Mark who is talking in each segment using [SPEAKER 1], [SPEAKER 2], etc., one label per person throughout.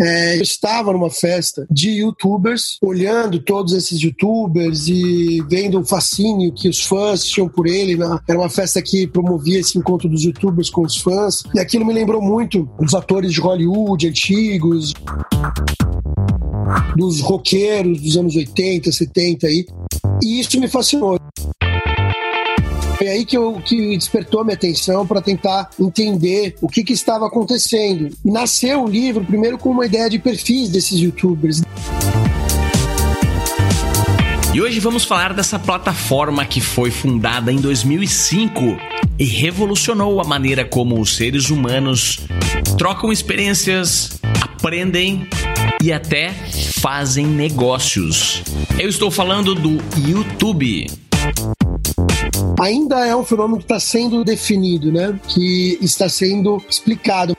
[SPEAKER 1] É, estava numa festa de youtubers, olhando todos esses youtubers e vendo o fascínio que os fãs tinham por ele. Né? Era uma festa que promovia esse encontro dos youtubers com os fãs. E aquilo me lembrou muito dos atores de Hollywood antigos dos roqueiros dos anos 80, 70 aí. E isso me fascinou. Foi aí que, eu, que despertou a minha atenção para tentar entender o que, que estava acontecendo. Nasceu o livro primeiro com uma ideia de perfis desses youtubers.
[SPEAKER 2] E hoje vamos falar dessa plataforma que foi fundada em 2005 e revolucionou a maneira como os seres humanos trocam experiências, aprendem e até fazem negócios. Eu estou falando do YouTube.
[SPEAKER 1] Ainda é um fenômeno que está sendo definido, né? Que está sendo explicado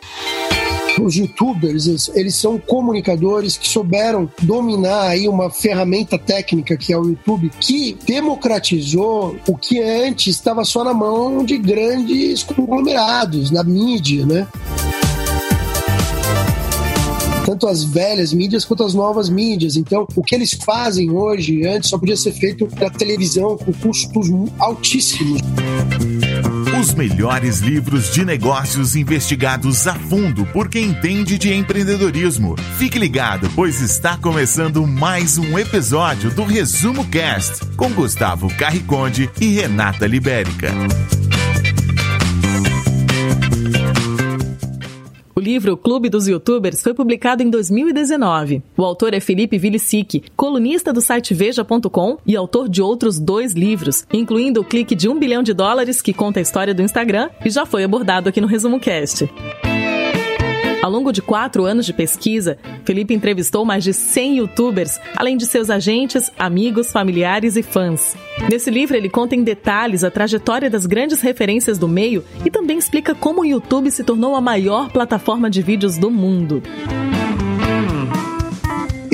[SPEAKER 1] os youtubers, eles são comunicadores que souberam dominar aí uma ferramenta técnica que é o YouTube, que democratizou o que antes estava só na mão de grandes conglomerados, na mídia, né? Tanto as velhas mídias quanto as novas mídias. Então, o que eles fazem hoje, antes só podia ser feito para televisão com custos altíssimos.
[SPEAKER 3] Os melhores livros de negócios investigados a fundo por quem entende de empreendedorismo. Fique ligado, pois está começando mais um episódio do Resumo Cast com Gustavo Carriconde e Renata Libérica.
[SPEAKER 4] Livro Clube dos Youtubers foi publicado em 2019. O autor é Felipe Vilicic, colunista do site Veja.com e autor de outros dois livros, incluindo o Clique de um bilhão de dólares, que conta a história do Instagram e já foi abordado aqui no Resumo Cast. Ao longo de quatro anos de pesquisa, Felipe entrevistou mais de 100 youtubers, além de seus agentes, amigos, familiares e fãs. Nesse livro, ele conta em detalhes a trajetória das grandes referências do meio e também explica como o YouTube se tornou a maior plataforma de vídeos do mundo.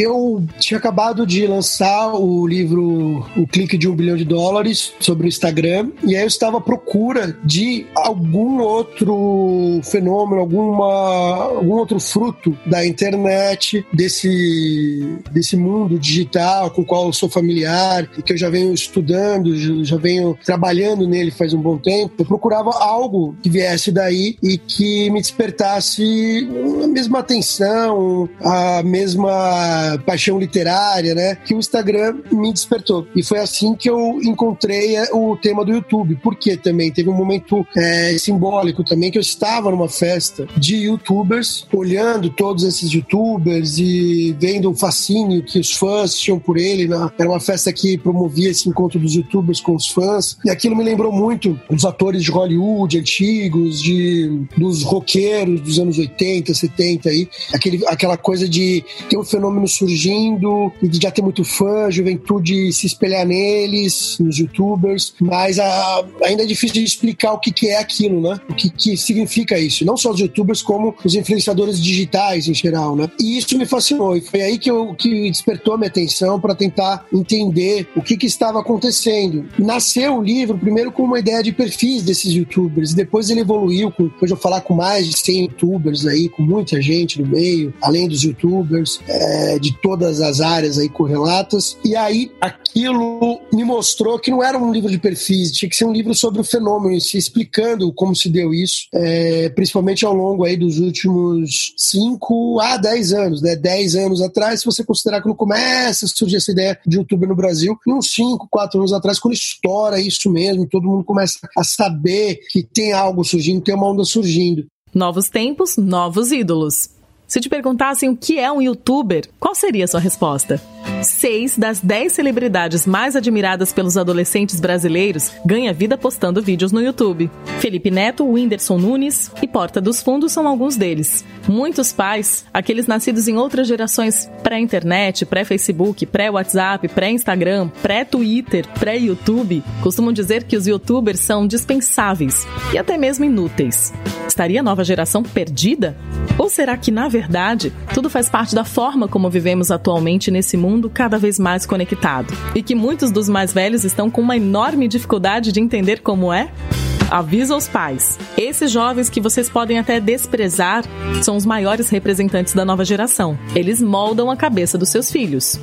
[SPEAKER 1] Eu tinha acabado de lançar o livro O Clique de um Bilhão de Dólares sobre o Instagram, e aí eu estava à procura de algum outro fenômeno, alguma, algum outro fruto da internet, desse, desse mundo digital com o qual eu sou familiar e que eu já venho estudando, já venho trabalhando nele faz um bom tempo. Eu procurava algo que viesse daí e que me despertasse a mesma atenção, a mesma paixão literária, né? Que o Instagram me despertou. E foi assim que eu encontrei é, o tema do YouTube. Porque também teve um momento é, simbólico também que eu estava numa festa de youtubers, olhando todos esses youtubers e vendo o fascínio que os fãs tinham por ele. Né? Era uma festa que promovia esse encontro dos youtubers com os fãs. E aquilo me lembrou muito dos atores de Hollywood antigos, de, dos roqueiros dos anos 80, 70 aí. Aquele, aquela coisa de ter um fenômeno surgindo e de já ter muito fã, juventude se espelhar neles, nos youtubers, mas a, ainda é difícil de explicar o que, que é aquilo, né? O que, que significa isso. Não só os youtubers, como os influenciadores digitais em geral, né? E isso me fascinou e foi aí que, eu, que despertou minha atenção para tentar entender o que, que estava acontecendo. Nasceu o livro primeiro com uma ideia de perfis desses youtubers, depois ele evoluiu, com, depois eu falar com mais de 100 youtubers aí, com muita gente no meio, além dos youtubers, é, de todas as áreas aí correlatas. E aí aquilo me mostrou que não era um livro de perfis, tinha que ser um livro sobre o fenômeno, se explicando como se deu isso, é, principalmente ao longo aí dos últimos 5 a 10 anos, né? 10 anos atrás, se você considerar que não começa a surgir essa ideia de youtuber no Brasil, uns 5, 4 anos atrás, quando estoura isso mesmo, todo mundo começa a saber que tem algo surgindo, tem uma onda surgindo.
[SPEAKER 4] Novos tempos, novos ídolos. Se te perguntassem o que é um youtuber, qual seria a sua resposta? Seis das dez celebridades mais admiradas pelos adolescentes brasileiros ganham vida postando vídeos no YouTube. Felipe Neto, Whindersson Nunes e Porta dos Fundos são alguns deles. Muitos pais, aqueles nascidos em outras gerações pré-internet, pré-Facebook, pré-WhatsApp, pré-Instagram, pré-Twitter, pré-YouTube, costumam dizer que os youtubers são dispensáveis e até mesmo inúteis. Estaria a nova geração perdida? Ou será que, na verdade, tudo faz parte da forma como vivemos atualmente nesse mundo cada vez mais conectado? E que muitos dos mais velhos estão com uma enorme dificuldade de entender como é? avisa os pais. Esses jovens que vocês podem até desprezar são os maiores representantes da nova geração. Eles moldam a cabeça dos seus filhos.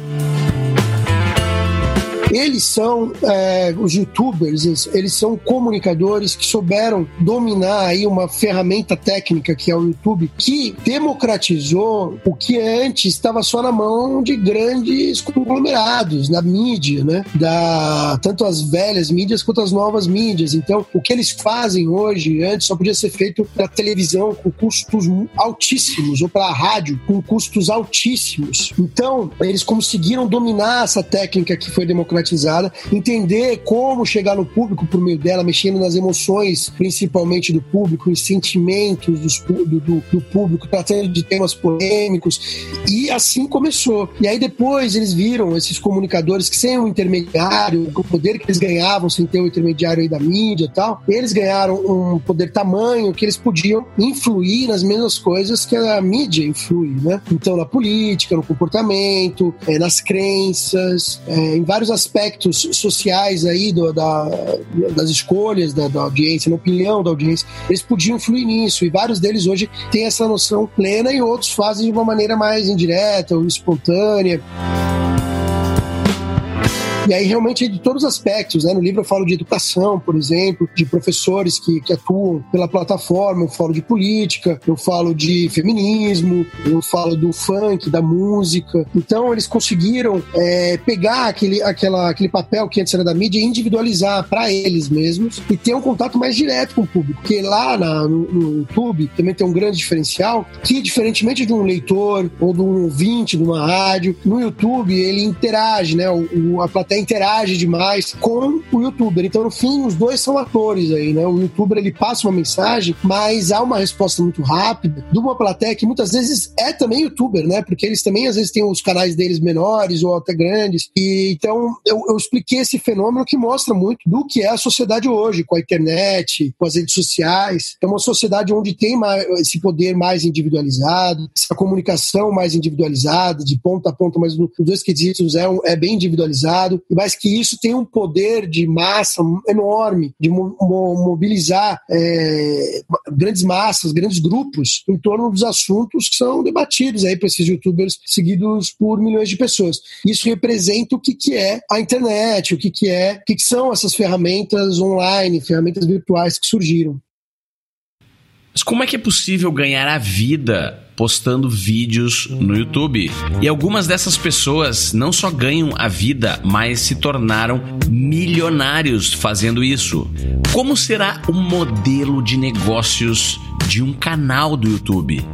[SPEAKER 1] Eles são é, os youtubers, eles são comunicadores que souberam dominar aí uma ferramenta técnica que é o YouTube, que democratizou o que antes estava só na mão de grandes conglomerados, na mídia, né? Da, tanto as velhas mídias quanto as novas mídias. Então, o que eles fazem hoje, antes só podia ser feito para televisão com custos altíssimos ou para rádio com custos altíssimos. Então, eles conseguiram dominar essa técnica que foi democratizada entender como chegar no público por meio dela, mexendo nas emoções, principalmente do público, em sentimentos do, do, do público, tratando de temas polêmicos, e assim começou. E aí depois eles viram esses comunicadores que sem o intermediário, o poder que eles ganhavam sem ter o intermediário aí da mídia e tal, eles ganharam um poder tamanho que eles podiam influir nas mesmas coisas que a mídia influi, né? Então na política, no comportamento, é, nas crenças, é, em vários aspectos aspectos sociais aí do, da, das escolhas da, da, audiência, na opinião da audiência, eles podiam influir nisso. E vários deles hoje têm essa noção plena e outros fazem de uma maneira mais indireta ou espontânea. E aí, realmente, de todos os aspectos, né? No livro eu falo de educação, por exemplo, de professores que, que atuam pela plataforma, eu falo de política, eu falo de feminismo, eu falo do funk, da música. Então, eles conseguiram é, pegar aquele, aquela, aquele papel que antes era da mídia e individualizar para eles mesmos e ter um contato mais direto com o público. Porque lá na, no, no, YouTube também tem um grande diferencial que, diferentemente de um leitor ou de um ouvinte de uma rádio, no YouTube ele interage, né? O, o a plateia interage demais com o youtuber. Então, no fim, os dois são atores aí, né? O youtuber ele passa uma mensagem, mas há uma resposta muito rápida de uma plateia que muitas vezes é também youtuber, né? Porque eles também às vezes têm os canais deles menores ou até grandes. E então eu, eu expliquei esse fenômeno que mostra muito do que é a sociedade hoje, com a internet, com as redes sociais. É uma sociedade onde tem mais, esse poder mais individualizado, essa comunicação mais individualizada, de ponta a ponta, mas nos dois quesitos é, um, é bem individualizado mas que isso tem um poder de massa enorme, de mo mobilizar é, grandes massas, grandes grupos em torno dos assuntos que são debatidos aí para esses youtubers seguidos por milhões de pessoas. Isso representa o que, que é a internet, o que, que é, o que, que são essas ferramentas online, ferramentas virtuais que surgiram.
[SPEAKER 2] Mas como é que é possível ganhar a vida postando vídeos no YouTube. E algumas dessas pessoas não só ganham a vida, mas se tornaram milionários fazendo isso. Como será o modelo de negócios de um canal do YouTube?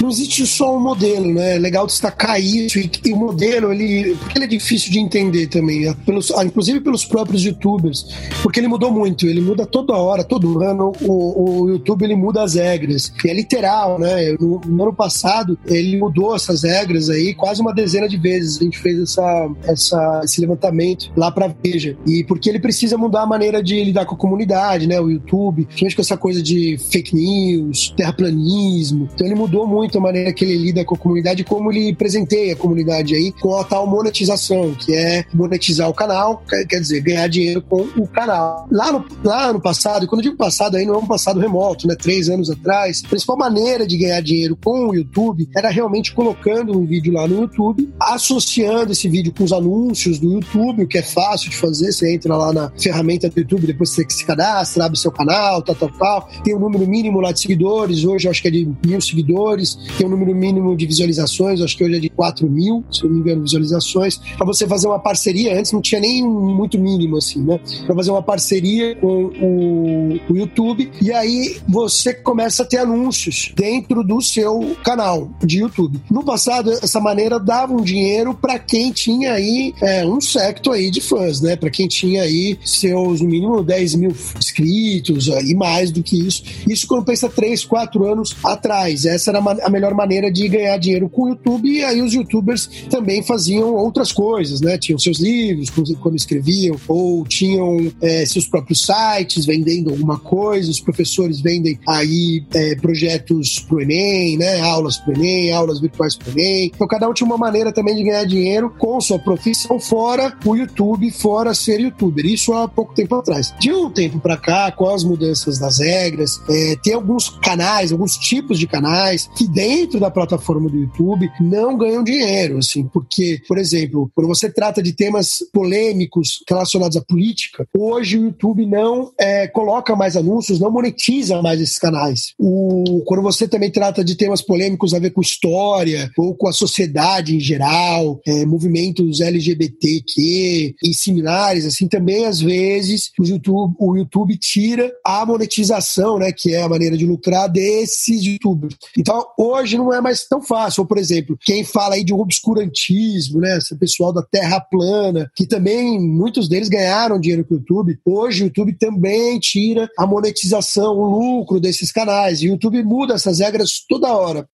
[SPEAKER 1] Não existe só um modelo, né? É legal destacar isso. E, e, o modelo, ele. Porque ele é difícil de entender também, é pelos, ah, inclusive pelos próprios youtubers. Porque ele mudou muito, ele muda toda hora, todo ano. O, o YouTube ele muda as regras. E é literal, né? No, no, ano passado, ele mudou essas regras aí quase uma dezena de vezes. A gente fez essa, essa, esse levantamento lá pra Veja. E porque ele precisa mudar a maneira de lidar com a comunidade, né? O YouTube, principalmente com essa coisa de fake news, terraplanismo. Então ele mudou muito muito a maneira que ele lida com a comunidade como ele presenteia a comunidade aí com a tal monetização, que é monetizar o canal, quer dizer, ganhar dinheiro com o canal. Lá no, lá no passado, quando eu digo passado aí, não é um passado remoto, né? Três anos atrás, a principal maneira de ganhar dinheiro com o YouTube era realmente colocando um vídeo lá no YouTube, associando esse vídeo com os anúncios do YouTube, o que é fácil de fazer. Você entra lá na ferramenta do YouTube, depois você se cadastra, abre seu canal, tal, tal, tal. Tem um número mínimo lá de seguidores, hoje eu acho que é de mil seguidores tem um número mínimo de visualizações, acho que hoje é de 4 mil, se não me engano, visualizações, para você fazer uma parceria. Antes não tinha nem muito mínimo, assim, né? Para fazer uma parceria com o, o, YouTube, e aí você começa a ter anúncios dentro do seu canal de YouTube. No passado, essa maneira dava um dinheiro para quem tinha aí é, um secto aí de fãs, né? Para quem tinha aí seus, no mínimo, 10 mil inscritos e mais do que isso. Isso quando pensa 3, 4 anos atrás. Essa era a a melhor maneira de ganhar dinheiro com o YouTube. E aí os youtubers também faziam outras coisas, né? Tinham seus livros quando escreviam, ou tinham é, seus próprios sites vendendo alguma coisa. Os professores vendem aí é, projetos pro Enem, né? Aulas pro Enem, aulas virtuais pro Enem. Então cada um tinha uma maneira também de ganhar dinheiro com sua profissão fora o YouTube, fora ser youtuber. Isso há pouco tempo atrás. De um tempo para cá, com as mudanças das regras, é, tem alguns canais, alguns tipos de canais que dentro da plataforma do YouTube não ganham dinheiro, assim, porque, por exemplo, quando você trata de temas polêmicos relacionados à política, hoje o YouTube não é, coloca mais anúncios, não monetiza mais esses canais. O, quando você também trata de temas polêmicos a ver com história ou com a sociedade em geral, é, movimentos LGBTQ e similares, assim, também às vezes o YouTube, o YouTube tira a monetização, né, que é a maneira de lucrar desses youtubers. Então, hoje não é mais tão fácil. Ou, por exemplo, quem fala aí de um obscurantismo, né, esse pessoal da Terra plana, que também muitos deles ganharam dinheiro com o YouTube. Hoje o YouTube também tira a monetização, o lucro desses canais. E o YouTube muda essas regras toda hora.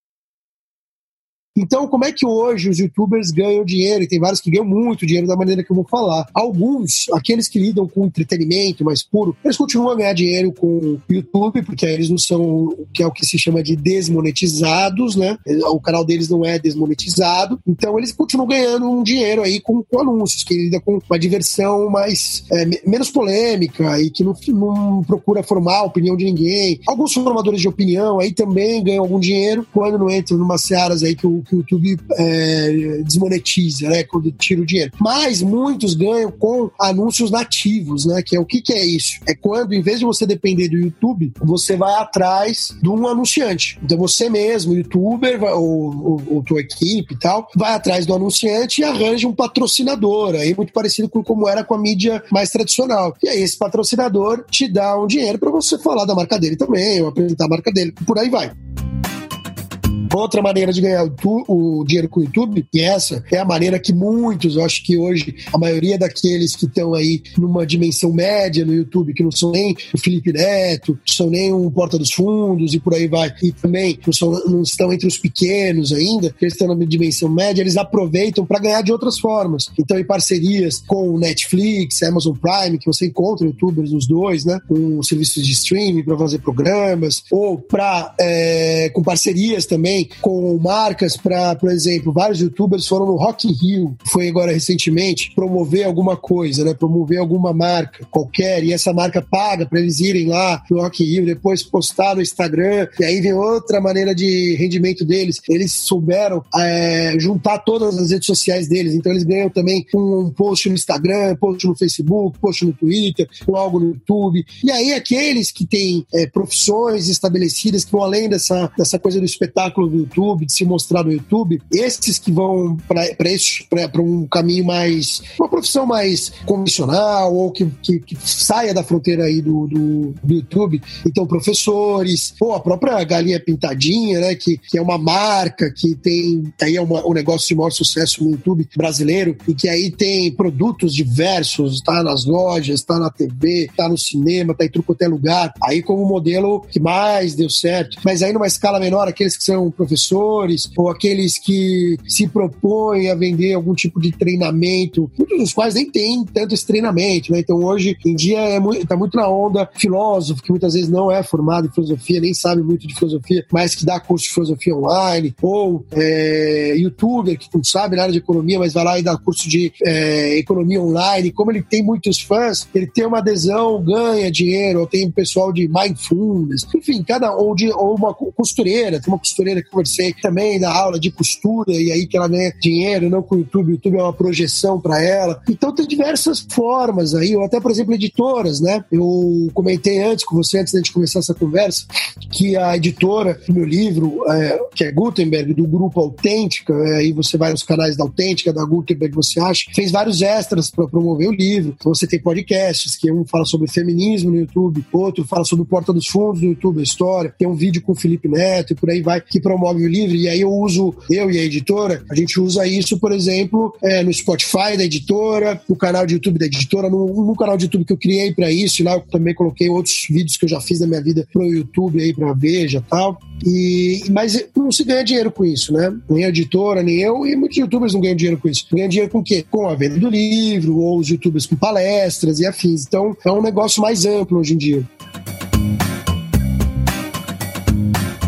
[SPEAKER 1] Então, como é que hoje os youtubers ganham dinheiro? E tem vários que ganham muito dinheiro da maneira que eu vou falar. Alguns, aqueles que lidam com entretenimento mais puro, eles continuam a ganhar dinheiro com o YouTube, porque eles não são, que é o que se chama de desmonetizados, né? O canal deles não é desmonetizado. Então, eles continuam ganhando um dinheiro aí com, com anúncios, que lida com uma diversão mais, é, menos polêmica e que não, não procura formar a opinião de ninguém. Alguns formadores de opinião aí também ganham algum dinheiro quando não entram numa searas aí que o que o YouTube é, desmonetiza, né? Quando tira o dinheiro. Mas muitos ganham com anúncios nativos, né? Que é o que, que é isso? É quando, em vez de você depender do YouTube, você vai atrás de um anunciante. Então você mesmo, youtuber, ou, ou, ou tua equipe e tal, vai atrás do anunciante e arranja um patrocinador. Aí muito parecido com como era com a mídia mais tradicional. E aí esse patrocinador te dá um dinheiro para você falar da marca dele também, ou apresentar a marca dele. Por aí vai. Outra maneira de ganhar o, o, dinheiro com o YouTube, e essa é a maneira que muitos, eu acho que hoje a maioria daqueles que estão aí numa dimensão média no YouTube, que não são nem o Felipe Neto, não são nem o Porta dos Fundos e por aí vai, e também não, são, não estão entre os pequenos ainda, que eles estão numa dimensão média, eles aproveitam para ganhar de outras formas. Então, em parcerias com o Netflix, Amazon Prime, que você encontra youtubers nos dois, né? Com serviços de streaming para fazer programas, ou para é, com parcerias também com marcas para, por exemplo, vários youtubers foram no Rock in Rio, foi agora recentemente, promover alguma coisa, né? Promover alguma marca qualquer, e essa marca paga para eles irem lá no Rock in Rio, depois postar no Instagram, e aí vem outra maneira de rendimento deles. Eles souberam é, juntar todas as redes sociais deles, então eles ganham também um post no Instagram, post no Facebook, post no Twitter, algo no YouTube. E aí aqueles que têm é, profissões estabelecidas, que vão além dessa, dessa coisa do espetáculo do YouTube, de se mostrar no YouTube, esses que vão para um caminho mais. uma profissão mais convencional ou que, que, que saia da fronteira aí do, do, do, YouTube. Então, professores, ou a própria Galinha Pintadinha, né, que, que é uma marca que tem. aí é uma, um negócio de maior sucesso no YouTube brasileiro e que aí tem produtos diversos, tá nas lojas, tá na TV, tá no cinema, tá em tudo quanto é lugar. Aí, como modelo que mais deu certo. Mas aí, numa escala menor, aqueles que são professores ou aqueles que se propõem a vender algum tipo de treinamento, muitos dos quais nem têm tanto esse treinamento, né? Então hoje em dia é muito, tá muito na onda filósofo, que muitas vezes não é formado em filosofia, nem sabe muito de filosofia, mas que dá curso de filosofia online, ou é, youtuber que não sabe nada de economia, mas vai lá e dá curso de é, economia online. Como ele tem muitos fãs, ele tem uma adesão, ganha dinheiro, ou tem pessoal de mindfulness, enfim, cada ou de ou uma costureira, tem uma costureira conversei também na aula de costura, e aí que ela ganha dinheiro, não com o YouTube, o YouTube é uma projeção para ela. Então tem diversas formas aí, ou até, por exemplo, editoras, né? Eu comentei antes com você, antes da gente começar essa conversa, que a editora do meu livro, é, que é Gutenberg, do grupo Autêntica, é, aí você vai nos canais da Autêntica, da Gutenberg, você acha, fez vários extras para promover o livro. Então você tem podcasts, que um fala sobre feminismo no YouTube, outro fala sobre Porta dos Fundos no YouTube, a história, tem um vídeo com o Felipe Neto e por aí vai, que promove o livro, e aí eu uso, eu e a editora, a gente usa isso, por exemplo, é, no Spotify da editora, no canal de YouTube da editora, no, no canal de YouTube que eu criei para isso, lá eu também coloquei outros vídeos que eu já fiz da minha vida pro YouTube aí, pra Veja e tal. E, mas não se ganha dinheiro com isso, né? Nem a editora, nem eu, e muitos youtubers não ganham dinheiro com isso. Ganham dinheiro com o quê? Com a venda do livro, ou os youtubers com palestras e afins. Então é um negócio mais amplo hoje em dia.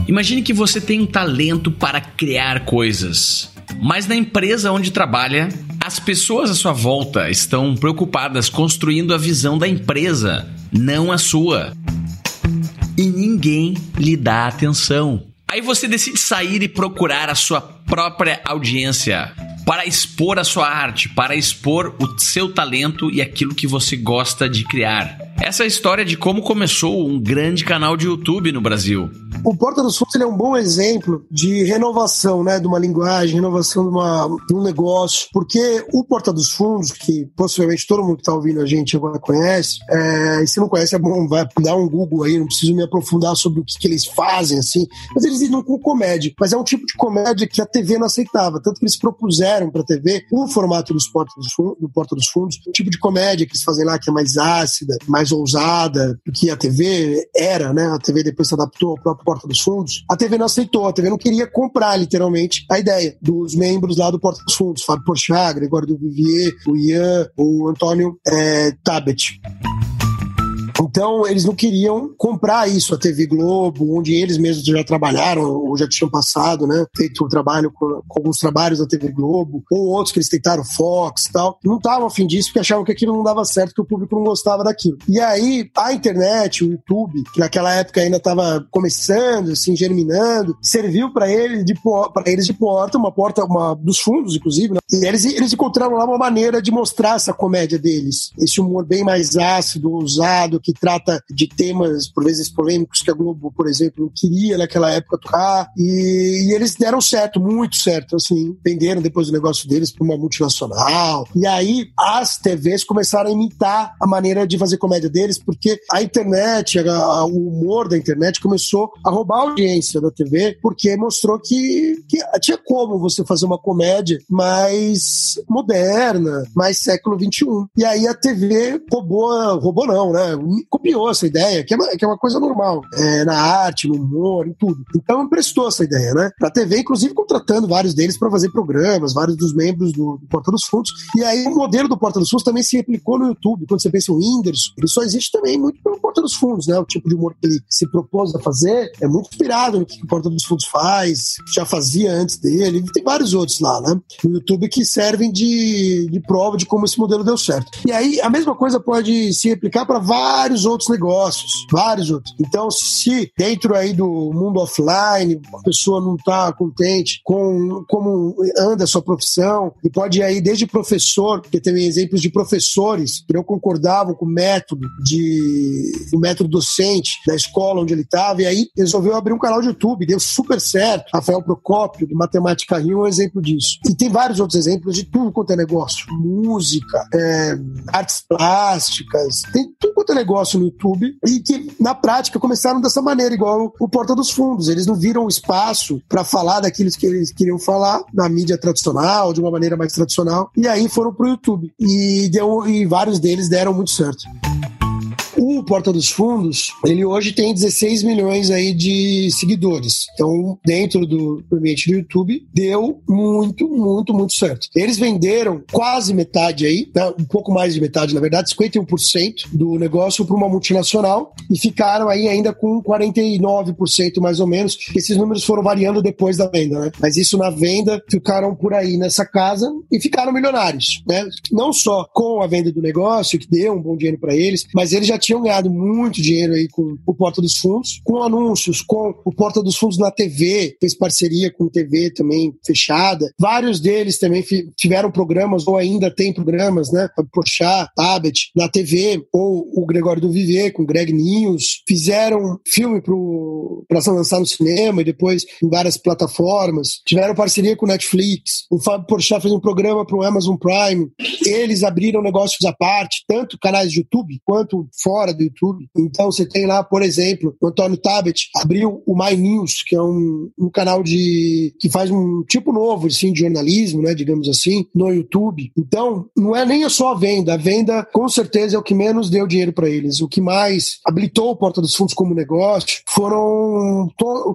[SPEAKER 2] Imagine que você tem um talento para criar coisas, mas na empresa onde trabalha, as pessoas à sua volta estão preocupadas construindo a visão da empresa, não a sua. E ninguém lhe dá atenção. Aí você decide sair e procurar a sua própria audiência para expor a sua arte, para expor o seu talento e aquilo que você gosta de criar. Essa é história de como começou um grande canal de YouTube no Brasil.
[SPEAKER 1] O Porta dos Fundos é um bom exemplo de renovação, né, de uma linguagem, renovação de, uma, de um negócio, porque o Porta dos Fundos, que possivelmente todo mundo que está ouvindo a gente agora conhece, é, e se não conhece é bom, vai dar um Google aí, não preciso me aprofundar sobre o que, que eles fazem, assim, mas eles lidam com comédia, mas é um tipo de comédia que a TV não aceitava, tanto que eles propuseram para a TV o formato dos Porta dos, Fundos, do Porta dos Fundos, um tipo de comédia que eles fazem lá que é mais ácida, mais ousada, que a TV era, né, a TV depois se adaptou ao próprio Porta dos Fundos, a TV não aceitou, a TV não queria comprar literalmente a ideia dos membros lá do Porta dos Fundos, Fábio Porchat, Gregório do Vivier, o Ian, o Antônio é, Tabet. Então, eles não queriam comprar isso, a TV Globo, onde eles mesmos já trabalharam, ou já tinham passado, né? Feito o trabalho com, com alguns trabalhos da TV Globo, ou outros que eles tentaram, Fox e tal. Não estavam afim disso, porque achavam que aquilo não dava certo, que o público não gostava daquilo. E aí, a internet, o YouTube, que naquela época ainda estava começando, assim, germinando, serviu para ele eles de porta, uma porta uma, dos fundos, inclusive, né? E eles, eles encontraram lá uma maneira de mostrar essa comédia deles. Esse humor bem mais ácido, ousado, que trata de temas, por vezes, polêmicos que a Globo, por exemplo, queria naquela época tocar. E, e eles deram certo, muito certo. Assim, venderam depois o negócio deles para uma multinacional. E aí as TVs começaram a imitar a maneira de fazer comédia deles, porque a internet, a, a, o humor da internet começou a roubar a audiência da TV, porque mostrou que, que tinha como você fazer uma comédia mais moderna, mais século XXI. E aí a TV roubou, roubou não, né? Copiou essa ideia, que é uma, que é uma coisa normal, é, na arte, no humor, em tudo. Então emprestou essa ideia, né? Pra TV, inclusive contratando vários deles para fazer programas, vários dos membros do, do, Porta dos Fundos. E aí o modelo do Porta dos Fundos também se replicou no YouTube. Quando você pensa o Whindersson, ele só existe também muito pelo Porta dos Fundos, né? O tipo de humor que ele se propôs a fazer é muito inspirado no que o Porta dos Fundos faz, já fazia antes dele. E tem vários outros lá, né? No YouTube que servem de, de prova de como esse modelo deu certo. E aí a mesma coisa pode se replicar para vários vários outros negócios, vários outros. Então, se dentro aí do mundo offline a pessoa não está contente com como anda a sua profissão, e pode ir aí desde professor, porque tem exemplos de professores que não concordavam com o método de o método docente da escola onde ele estava, e aí resolveu abrir um canal de YouTube, deu super certo. Rafael Procópio, do Matemática Rio, é um exemplo disso. E tem vários outros exemplos de tudo quanto é negócio: música, é, artes plásticas, tem tudo quanto é negócio negócio no YouTube e que, na prática, começaram dessa maneira, igual o Porta dos Fundos. Eles não viram espaço para falar daquilo que eles queriam falar na mídia tradicional, de uma maneira mais tradicional, e aí foram pro YouTube. E, deu, e vários deles deram muito certo. O Porta dos Fundos, ele hoje tem 16 milhões aí de seguidores. Então, dentro do ambiente do YouTube, deu muito, muito, muito certo. Eles venderam quase metade aí, né, um pouco mais de metade, na verdade, 51% do negócio para uma multinacional e ficaram aí ainda com 49% mais ou menos. Esses números foram variando depois da venda, né? Mas isso na venda ficaram por aí nessa casa e ficaram milionários, né? Não só com a venda do negócio, que deu um bom dinheiro para eles, mas eles já tinham ganhado muito dinheiro aí com o Porta dos Fundos, com anúncios, com o Porta dos Fundos na TV, fez parceria com TV também fechada. Vários deles também tiveram programas, ou ainda tem programas, né? Porchat, Tabet, na TV, ou o Gregório do Viver, com Greg News. Fizeram filme para lançar no cinema e depois em várias plataformas. Tiveram parceria com Netflix. O Fábio Porchat fez um programa para o Amazon Prime. Eles abriram negócios à parte, tanto canais de YouTube quanto fora do do YouTube. Então você tem lá, por exemplo, o Antônio Tabet abriu o My News, que é um, um canal de que faz um tipo novo assim, de jornalismo, né, digamos assim, no YouTube. Então, não é nem só a venda. A venda, com certeza, é o que menos deu dinheiro para eles. O que mais habilitou o Porta dos Fundos como negócio foram.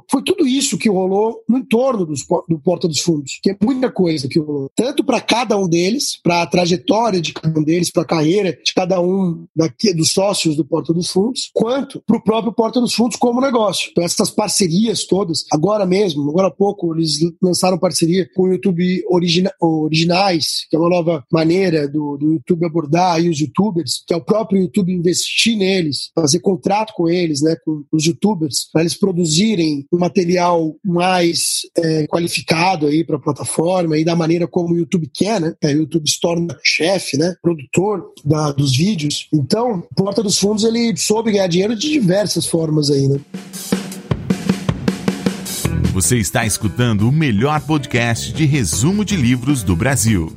[SPEAKER 1] Foi tudo isso que rolou no entorno dos, do Porta dos Fundos, que é muita coisa que rolou. Tanto para cada um deles, para a trajetória de cada um deles, para a carreira de cada um daqui, dos sócios do Porta dos Fundos, quanto para o próprio Porta dos Fundos como negócio. Então, essas parcerias todas, agora mesmo, agora há pouco, eles lançaram parceria com o YouTube Origina, Originais, que é uma nova maneira do, do YouTube abordar aí os youtubers, que é o próprio YouTube investir neles, fazer contrato com eles, né, com os youtubers, para eles produzirem um material mais é, qualificado aí para a plataforma e da maneira como o YouTube quer, né? O YouTube se torna chefe, né? Produtor da, dos vídeos. Então, Porta dos Fundos ele soube ganhar dinheiro de diversas formas aí, né?
[SPEAKER 3] Você está escutando o melhor podcast de resumo de livros do Brasil.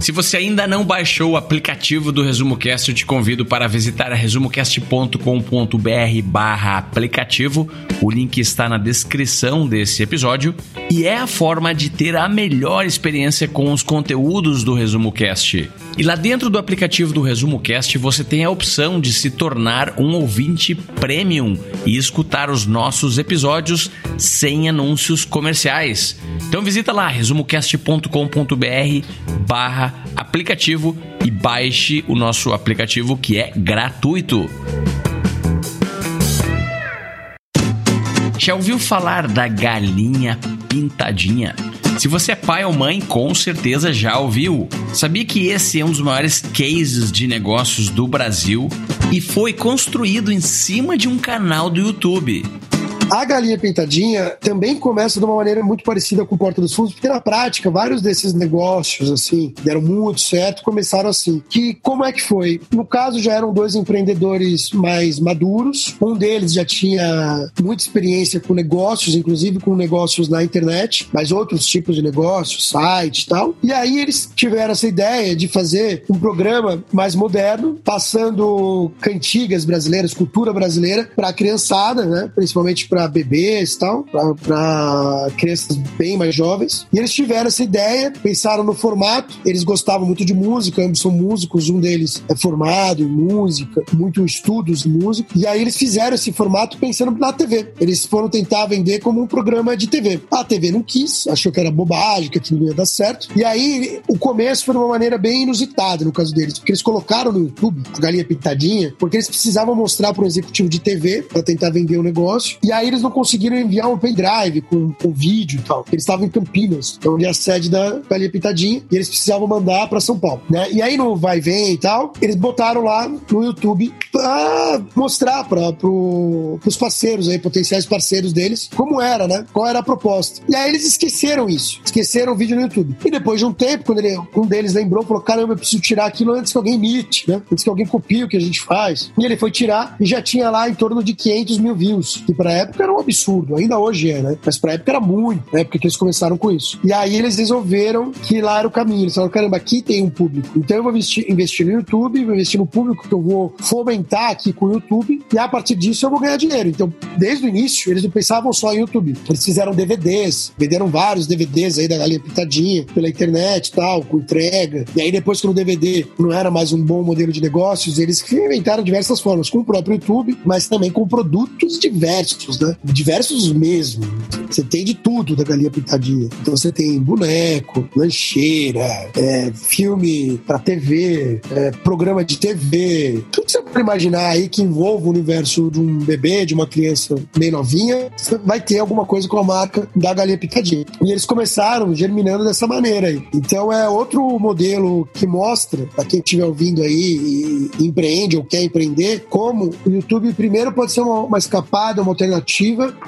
[SPEAKER 2] Se você ainda não baixou o aplicativo do Resumo Cast, eu te convido para visitar resumocast.com.br barra aplicativo. O link está na descrição desse episódio e é a forma de ter a melhor experiência com os conteúdos do Resumo Cast. E lá dentro do aplicativo do Resumo Cast você tem a opção de se tornar um ouvinte premium e escutar os nossos episódios sem anúncios comerciais. Então visita lá resumocast.com.br barra aplicativo e baixe o nosso aplicativo que é gratuito. Já ouviu falar da galinha pintadinha? Se você é pai ou mãe, com certeza já ouviu. Sabia que esse é um dos maiores cases de negócios do Brasil e foi construído em cima de um canal do YouTube.
[SPEAKER 1] A galinha pintadinha também começa de uma maneira muito parecida com Porta dos Fundos, porque na prática, vários desses negócios, assim, deram muito certo, começaram assim. Que como é que foi? No caso, já eram dois empreendedores mais maduros. Um deles já tinha muita experiência com negócios, inclusive com negócios na internet, mas outros tipos de negócios, site e tal. E aí eles tiveram essa ideia de fazer um programa mais moderno, passando cantigas brasileiras, cultura brasileira, para a criançada, né? Principalmente para bebês e tal, para crianças bem mais jovens. E eles tiveram essa ideia, pensaram no formato, eles gostavam muito de música, ambos são músicos, um deles é formado em música, muito estudos em música, e aí eles fizeram esse formato pensando na TV. Eles foram tentar vender como um programa de TV. A TV não quis, achou que era bobagem, que aquilo não ia dar certo. E aí o começo foi de uma maneira bem inusitada no caso deles, porque eles colocaram no YouTube a galinha pintadinha, porque eles precisavam mostrar para o executivo de TV para tentar vender o negócio. E aí eles não conseguiram enviar um pendrive com, com vídeo e tal. Eles estavam em Campinas, onde é a sede da Galinha Pitadinha, e eles precisavam mandar para São Paulo, né? E aí no Vai Vem e tal, eles botaram lá no YouTube pra mostrar para pro, pros parceiros aí, potenciais parceiros deles, como era, né? Qual era a proposta. E aí eles esqueceram isso, esqueceram o vídeo no YouTube. E depois de um tempo, quando ele, um deles lembrou, falou: caramba, eu preciso tirar aquilo antes que alguém imite, né? Antes que alguém copie o que a gente faz. E ele foi tirar e já tinha lá em torno de 500 mil views, que pra época época era um absurdo, ainda hoje é, né? Mas pra época era muito, na época que eles começaram com isso. E aí eles resolveram que lá era o caminho. Eles falaram, caramba, aqui tem um público. Então eu vou investir, investir no YouTube, vou investir no público que eu vou fomentar aqui com o YouTube, e a partir disso eu vou ganhar dinheiro. Então, desde o início, eles não pensavam só em YouTube. Eles fizeram DVDs, venderam vários DVDs aí da Galinha Pitadinha pela internet e tal, com entrega. E aí depois que o DVD não era mais um bom modelo de negócios, eles inventaram diversas formas, com o próprio YouTube, mas também com produtos diversos, né? Diversos mesmo. Você tem de tudo da galinha pintadinha. Então você tem boneco, lancheira, é, filme pra TV, é, programa de TV, tudo que você pode imaginar aí que envolva o universo de um bebê, de uma criança bem novinha, vai ter alguma coisa com a marca da galinha pintadinha. E eles começaram germinando dessa maneira aí. Então é outro modelo que mostra, para quem estiver ouvindo aí e empreende ou quer empreender, como o YouTube primeiro pode ser uma, uma escapada, uma alternativa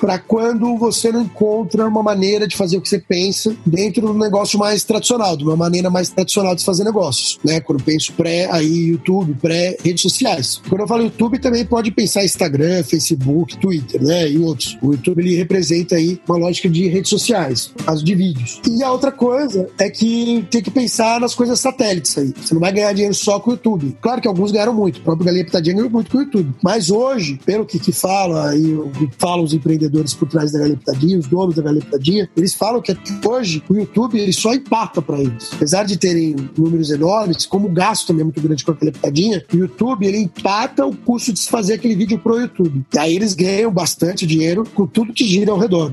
[SPEAKER 1] para quando você não encontra uma maneira de fazer o que você pensa dentro do negócio mais tradicional, de uma maneira mais tradicional de fazer negócios, né? Quando eu penso pré aí YouTube, pré redes sociais. Quando eu falo YouTube, também pode pensar Instagram, Facebook, Twitter, né? E outros. O YouTube ele representa aí uma lógica de redes sociais, caso de vídeos. E a outra coisa é que tem que pensar nas coisas satélites aí. Você não vai ganhar dinheiro só com o YouTube. Claro que alguns ganharam muito, o próprio Galinha Pitadinha ganhou muito com o YouTube. Mas hoje, pelo que, que fala e falam os empreendedores por trás da Galinha Pitadinha, os donos da Galinha Pitadinha, eles falam que hoje o YouTube ele só empata para eles. Apesar de terem números enormes, como o gasto também é muito grande com a Galinha Pitadinha, o YouTube ele empata o custo de se fazer aquele vídeo pro YouTube. E aí eles ganham bastante dinheiro com tudo que gira ao redor.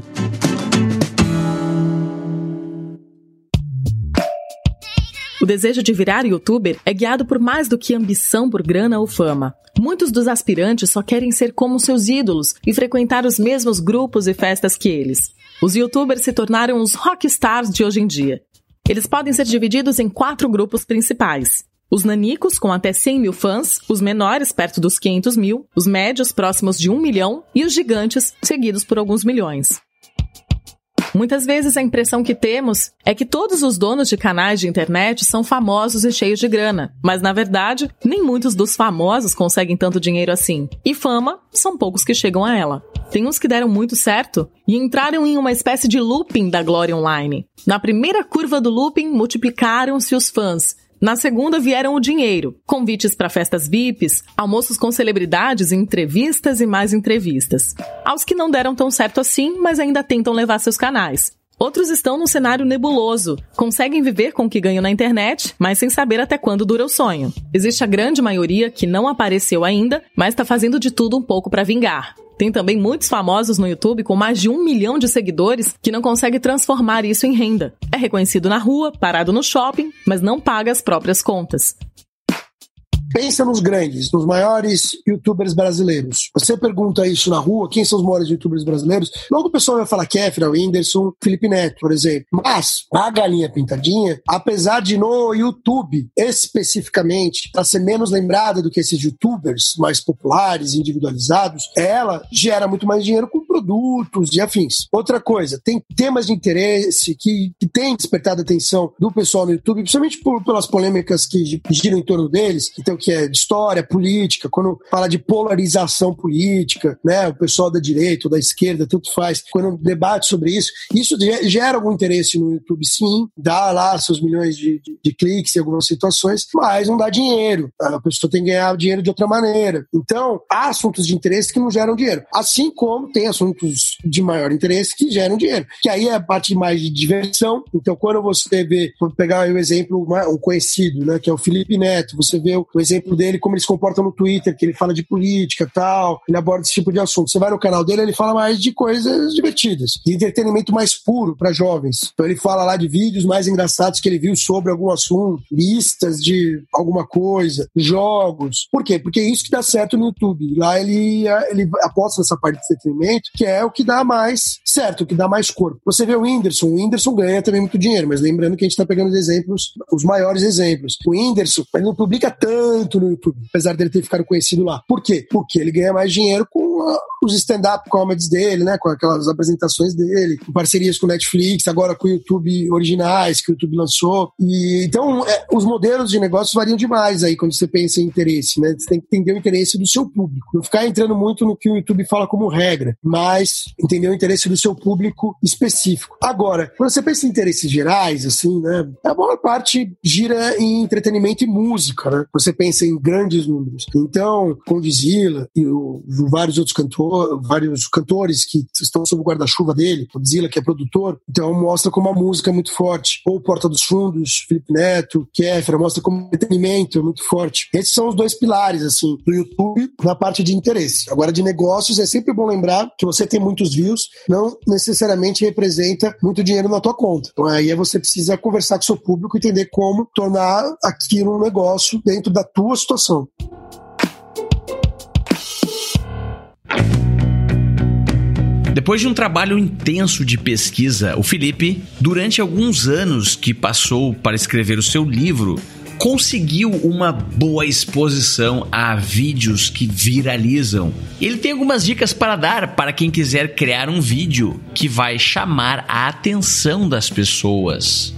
[SPEAKER 4] Desejo de virar youtuber é guiado por mais do que ambição por grana ou fama. Muitos dos aspirantes só querem ser como seus ídolos e frequentar os mesmos grupos e festas que eles. Os youtubers se tornaram os rockstars de hoje em dia. Eles podem ser divididos em quatro grupos principais. Os nanicos, com até 100 mil fãs, os menores, perto dos 500 mil, os médios, próximos de 1 milhão, e os gigantes, seguidos por alguns milhões. Muitas vezes a impressão que temos é que todos os donos de canais de internet são famosos e cheios de grana, mas na verdade, nem muitos dos famosos conseguem tanto dinheiro assim. E fama, são poucos que chegam a ela. Tem uns que deram muito certo e entraram em uma espécie de looping da glória online. Na primeira curva do looping, multiplicaram-se os fãs, na segunda vieram o dinheiro, convites para festas VIPs, almoços com celebridades, entrevistas e mais entrevistas. Aos que não deram tão certo assim, mas ainda tentam levar seus canais. Outros estão no cenário nebuloso, conseguem viver com o que ganham na internet, mas sem saber até quando dura o sonho. Existe a grande maioria que não apareceu ainda, mas está fazendo de tudo um pouco para vingar. Tem também muitos famosos no YouTube com mais de um milhão de seguidores que não consegue transformar isso em renda. É reconhecido na rua, parado no shopping, mas não paga as próprias contas.
[SPEAKER 1] Pensa nos grandes, nos maiores youtubers brasileiros. Você pergunta isso na rua, quem são os maiores youtubers brasileiros? Logo o pessoal vai falar Kefra, Whindersson, Felipe Neto, por exemplo. Mas a Galinha Pintadinha, apesar de no YouTube especificamente para ser menos lembrada do que esses youtubers mais populares, individualizados, ela gera muito mais dinheiro com produtos e afins. Outra coisa, tem temas de interesse que, que têm despertado a atenção do pessoal no YouTube, principalmente por, pelas polêmicas que giram em torno deles, tem que é de história, política, quando fala de polarização política, né? O pessoal da direita ou da esquerda, tanto faz, quando debate sobre isso, isso gera algum interesse no YouTube, sim, dá lá seus milhões de, de, de cliques em algumas situações, mas não dá dinheiro. A pessoa tem que ganhar dinheiro de outra maneira. Então, há assuntos de interesse que não geram dinheiro. Assim como tem assuntos de maior interesse que geram dinheiro. Que aí é a parte mais de diversão. Então, quando você vê, vou pegar o exemplo, um conhecido, né? Que é o Felipe Neto, você vê o exemplo exemplo dele, como ele se comporta no Twitter, que ele fala de política tal, ele aborda esse tipo de assunto. Você vai no canal dele, ele fala mais de coisas divertidas, de entretenimento mais puro para jovens. Então ele fala lá de vídeos mais engraçados que ele viu sobre algum assunto, listas de alguma coisa, jogos. Por quê? Porque é isso que dá certo no YouTube. Lá ele, ele aposta nessa parte de entretenimento, que é o que dá mais certo, o que dá mais corpo. Você vê o Whindersson, o Whindersson ganha também muito dinheiro, mas lembrando que a gente está pegando os exemplos, os maiores exemplos. O Whindersson, ele não publica tanto no YouTube, apesar dele ter ficado conhecido lá. Por quê? Porque ele ganha mais dinheiro com a, os stand-up comedies dele, né? Com aquelas apresentações dele, com parcerias com Netflix, agora com o YouTube originais que o YouTube lançou. E então é, os modelos de negócios variam demais aí quando você pensa em interesse, né? Você tem que entender o interesse do seu público. Não ficar entrando muito no que o YouTube fala como regra, mas entender o interesse do seu público específico. Agora, quando você pensa em interesses gerais, assim, né? A maior parte gira em entretenimento e música, né? Você pensa em grandes números. Então, Condzilla e o, vários outros cantores, vários cantores que estão sob o guarda-chuva dele, Condzilla, que é produtor, então mostra como a música é muito forte. Ou Porta dos Fundos, Felipe Neto, Kéfera, mostra como o entretenimento é muito forte. Esses são os dois pilares, assim, do YouTube na parte de interesse. Agora, de negócios, é sempre bom lembrar que você tem muitos views, não necessariamente representa muito dinheiro na tua conta. Então, aí você precisa conversar com o seu público entender como tornar aquilo um negócio dentro da tua situação.
[SPEAKER 2] Depois de um trabalho intenso de pesquisa, o Felipe, durante alguns anos que passou para escrever o seu livro, conseguiu uma boa exposição a vídeos que viralizam. Ele tem algumas dicas para dar para quem quiser criar um vídeo que vai chamar a atenção das pessoas.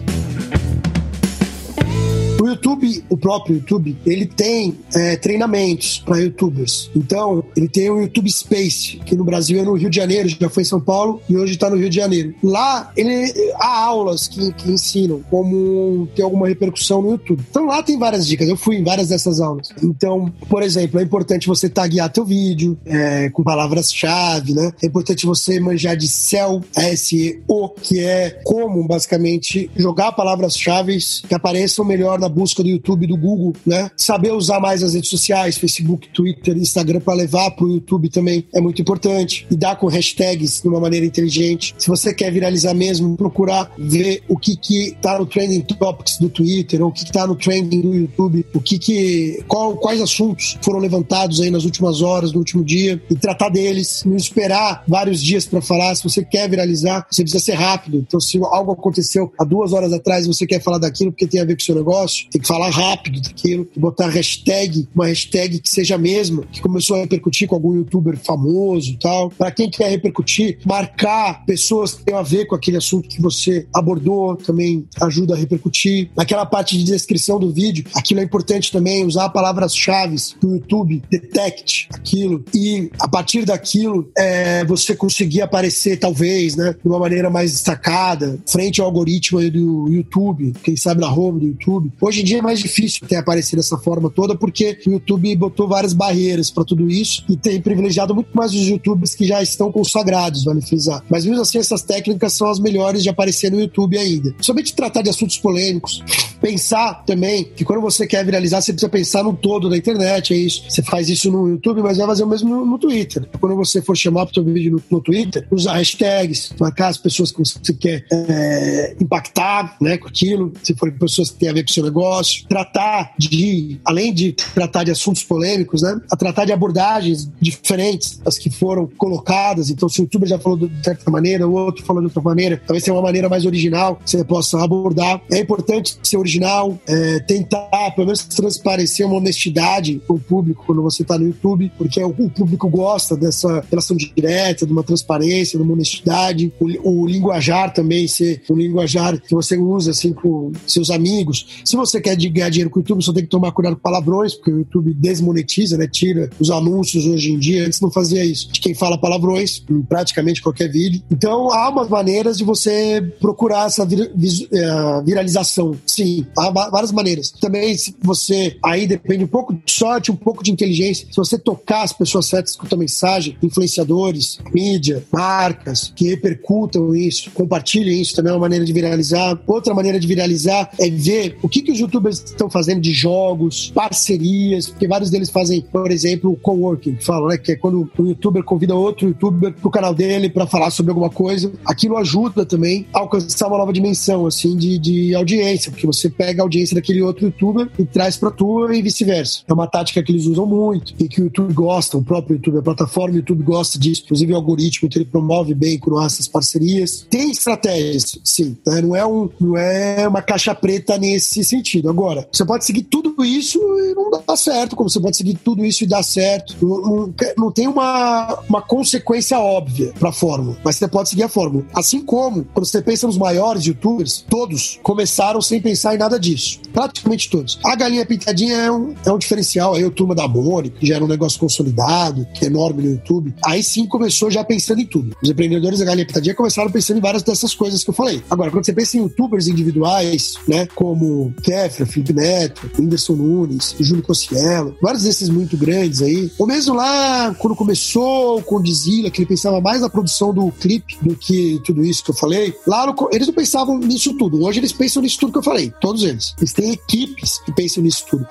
[SPEAKER 1] YouTube, o próprio YouTube, ele tem é, treinamentos para YouTubers. Então, ele tem o YouTube Space, que no Brasil é no Rio de Janeiro, já foi em São Paulo e hoje está no Rio de Janeiro. Lá, ele há aulas que, que ensinam como ter alguma repercussão no YouTube. Então, lá tem várias dicas. Eu fui em várias dessas aulas. Então, por exemplo, é importante você taguear teu vídeo é, com palavras-chave, né? É importante você manjar de SEO, S-E-O, que é como, basicamente, jogar palavras-chave que apareçam melhor na busca do YouTube, do Google, né? Saber usar mais as redes sociais, Facebook, Twitter, Instagram para levar para o YouTube também é muito importante. E dar com hashtags de uma maneira inteligente. Se você quer viralizar mesmo, procurar ver o que que tá no trending topics do Twitter, ou o que que tá no trending do YouTube, o que que qual, quais assuntos foram levantados aí nas últimas horas, no último dia, e tratar deles, não esperar vários dias para falar. Se você quer viralizar, você precisa ser rápido. Então, se algo aconteceu há duas horas atrás, você quer falar daquilo porque tem a ver com o seu negócio, tem que falar rápido daquilo, botar hashtag, uma hashtag que seja a mesma, que começou a repercutir com algum youtuber famoso e tal. Para quem quer repercutir, marcar pessoas que tenham a ver com aquele assunto que você abordou também ajuda a repercutir. Naquela parte de descrição do vídeo, aquilo é importante também, usar palavras-chave que o YouTube detecte aquilo e a partir daquilo é, você conseguir aparecer, talvez, né, de uma maneira mais destacada, frente ao algoritmo do YouTube, quem sabe na home do YouTube. Hoje em dia é mais difícil ter aparecido dessa forma toda, porque o YouTube botou várias barreiras para tudo isso e tem privilegiado muito mais os youtubers que já estão consagrados, vale frisar. Mas mesmo assim, essas técnicas são as melhores de aparecer no YouTube ainda. Somente tratar de assuntos polêmicos, pensar também que quando você quer viralizar, você precisa pensar no todo da internet, é isso. Você faz isso no YouTube, mas vai fazer o mesmo no, no Twitter. Quando você for chamar para o vídeo no, no, Twitter, usar hashtags, marcar as pessoas que você quer é, impactar né, com aquilo, se forem pessoas que têm a ver com o seu negócio, tratar de, além de tratar de assuntos polêmicos, né, a tratar de abordagens diferentes das que foram colocadas. Então, se o youtuber já falou de certa maneira, o outro falou de outra maneira, talvez tenha uma maneira mais original que você possa abordar. É importante ser original, é, tentar, pelo menos, transparecer uma honestidade com o público quando você está no YouTube, porque o, o, público gosta dessa relação direta, de uma transparência, de uma honestidade. O, o linguajar também ser um linguajar que você usa assim com seus amigos. Se você quer ganhar dinheiro com o YouTube, só tem que tomar cuidado com palavrões, porque o YouTube desmonetiza, né? Tira os anúncios hoje em dia. Antes não fazia isso. De quem fala palavrões em praticamente qualquer vídeo. Então há umas maneiras de você procurar essa vir, é, viralização. Sim, há várias maneiras. Também, se você aí depende um pouco de sorte, um pouco de inteligência. Se você tocar as pessoas certas com a mensagem, influenciadores, mídia, marcas que repercutam isso, compartilhem isso, também é uma maneira de viralizar. Outra maneira de viralizar é ver o que, que os youtubers estão fazendo de jogos, parcerias, porque vários deles fazem, por exemplo, o coworking, que falam, né? Que é quando um youtuber convida outro youtuber pro canal dele para falar sobre alguma coisa. Aquilo ajuda também a alcançar uma nova dimensão, assim, de, de audiência, porque você pega a audiência daquele outro youtuber e traz pra tua e vice-versa. É uma tática que eles usam muito e que o YouTube gosta, o próprio YouTube, a plataforma YouTube gosta disso. Inclusive o algoritmo, que ele promove bem com essas parcerias. Tem estratégias, sim, né? Não é, um, não é uma caixa preta nesse sentido. Agora, você pode seguir tudo isso e não dá certo, como você pode seguir tudo isso e dar certo. Não, não, não tem uma, uma consequência óbvia para a fórmula, mas você pode seguir a fórmula. Assim como, quando você pensa nos maiores youtubers, todos começaram sem pensar em nada disso. Praticamente todos. A galinha pintadinha é um, é um diferencial. Aí o Turma da Mônica, que já era um negócio consolidado, que é enorme no YouTube. Aí sim começou já pensando em tudo. Os empreendedores da galinha pintadinha começaram pensando em várias dessas coisas que eu falei. Agora, quando você pensa em youtubers individuais, né, como Kefra, Felipe Neto, Whindersson Nunes, Júlio Cossiello, vários desses muito grandes aí. Ou mesmo lá, quando começou com o Dizila, que ele pensava mais na produção do clipe do que tudo isso que eu falei, lá no, eles não pensavam nisso tudo. Hoje eles pensam nisso tudo que eu falei, todos eles. Eles têm equipes que pensam nisso tudo.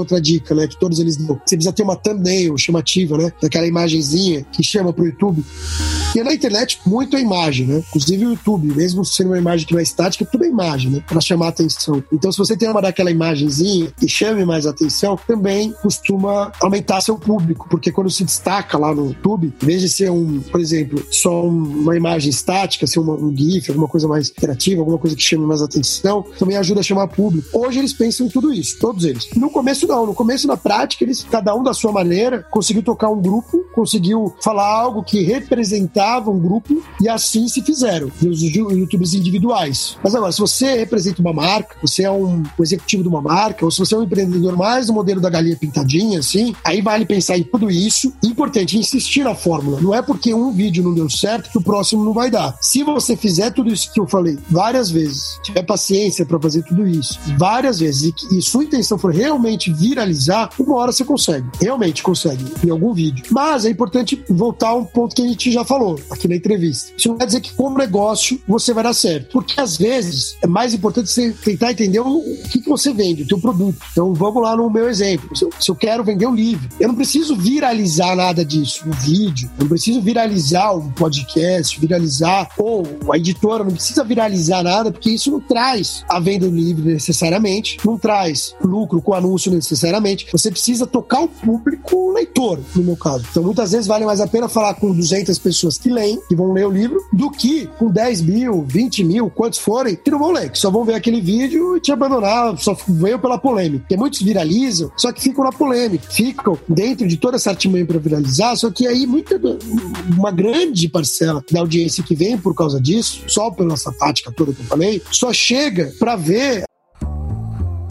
[SPEAKER 1] Outra dica, né? Que todos eles dão. Você precisa ter uma thumbnail chamativa, né? Daquela imagenzinha que chama pro YouTube. E na internet, muito é imagem, né? Inclusive o YouTube, mesmo sendo uma imagem que não é estática, tudo é imagem, né? Pra chamar atenção. Então, se você tem uma daquela imagenzinha que chame mais atenção, também costuma aumentar seu público, porque quando se destaca lá no YouTube, em vez de ser um, por exemplo, só uma imagem estática, ser um GIF, alguma coisa mais interativa, alguma coisa que chame mais atenção, também ajuda a chamar público. Hoje eles pensam em tudo isso, todos eles. No começo não, no começo na prática eles, cada um da sua maneira, conseguiu tocar um grupo, conseguiu falar algo que representava um grupo e assim se fizeram, os YouTubers individuais. Mas agora, se você representa uma marca, você é um, um executivo de uma marca, ou se você é um empreendedor mais do modelo da galinha pintadinha, assim, aí vale pensar em tudo isso. Importante, insistir na fórmula. Não é porque um vídeo não deu certo que o próximo não vai dar. Se você fizer tudo isso que eu falei várias vezes, tiver paciência para fazer tudo isso várias vezes e, e sua intenção for realmente viralizar, uma hora você consegue. Realmente consegue, em algum vídeo. Mas é importante voltar a um ponto que a gente já falou aqui na entrevista. Isso não quer dizer que, como negócio, você vai dar certo. Porque às vezes é mais importante você tentar entender o que, que você vende, o teu produto. Então vamos lá no meu exemplo. Se eu, se eu quero vender um livro, eu não preciso viralizar nada disso, um vídeo, eu não preciso viralizar um podcast, viralizar, ou a editora não precisa viralizar nada, porque isso não traz a venda do livro necessariamente, não traz lucro com anúncio necessariamente. Você precisa tocar o público leitor, no meu caso. Então muitas vezes vale mais a pena falar com 200 pessoas que leem, que vão ler o livro, do que com 10 mil, 20 mil, quantos forem, que não vão ler, que só vão ver aquele vídeo e te abandonar, só veio pela polêmica. Porque muitos viralizam, só que ficam na polêmica, ficam dentro de toda essa artimanha para viralizar, só que aí muita, uma grande parcela da audiência que vem por causa disso, só pela essa tática toda que eu falei, só chega para ver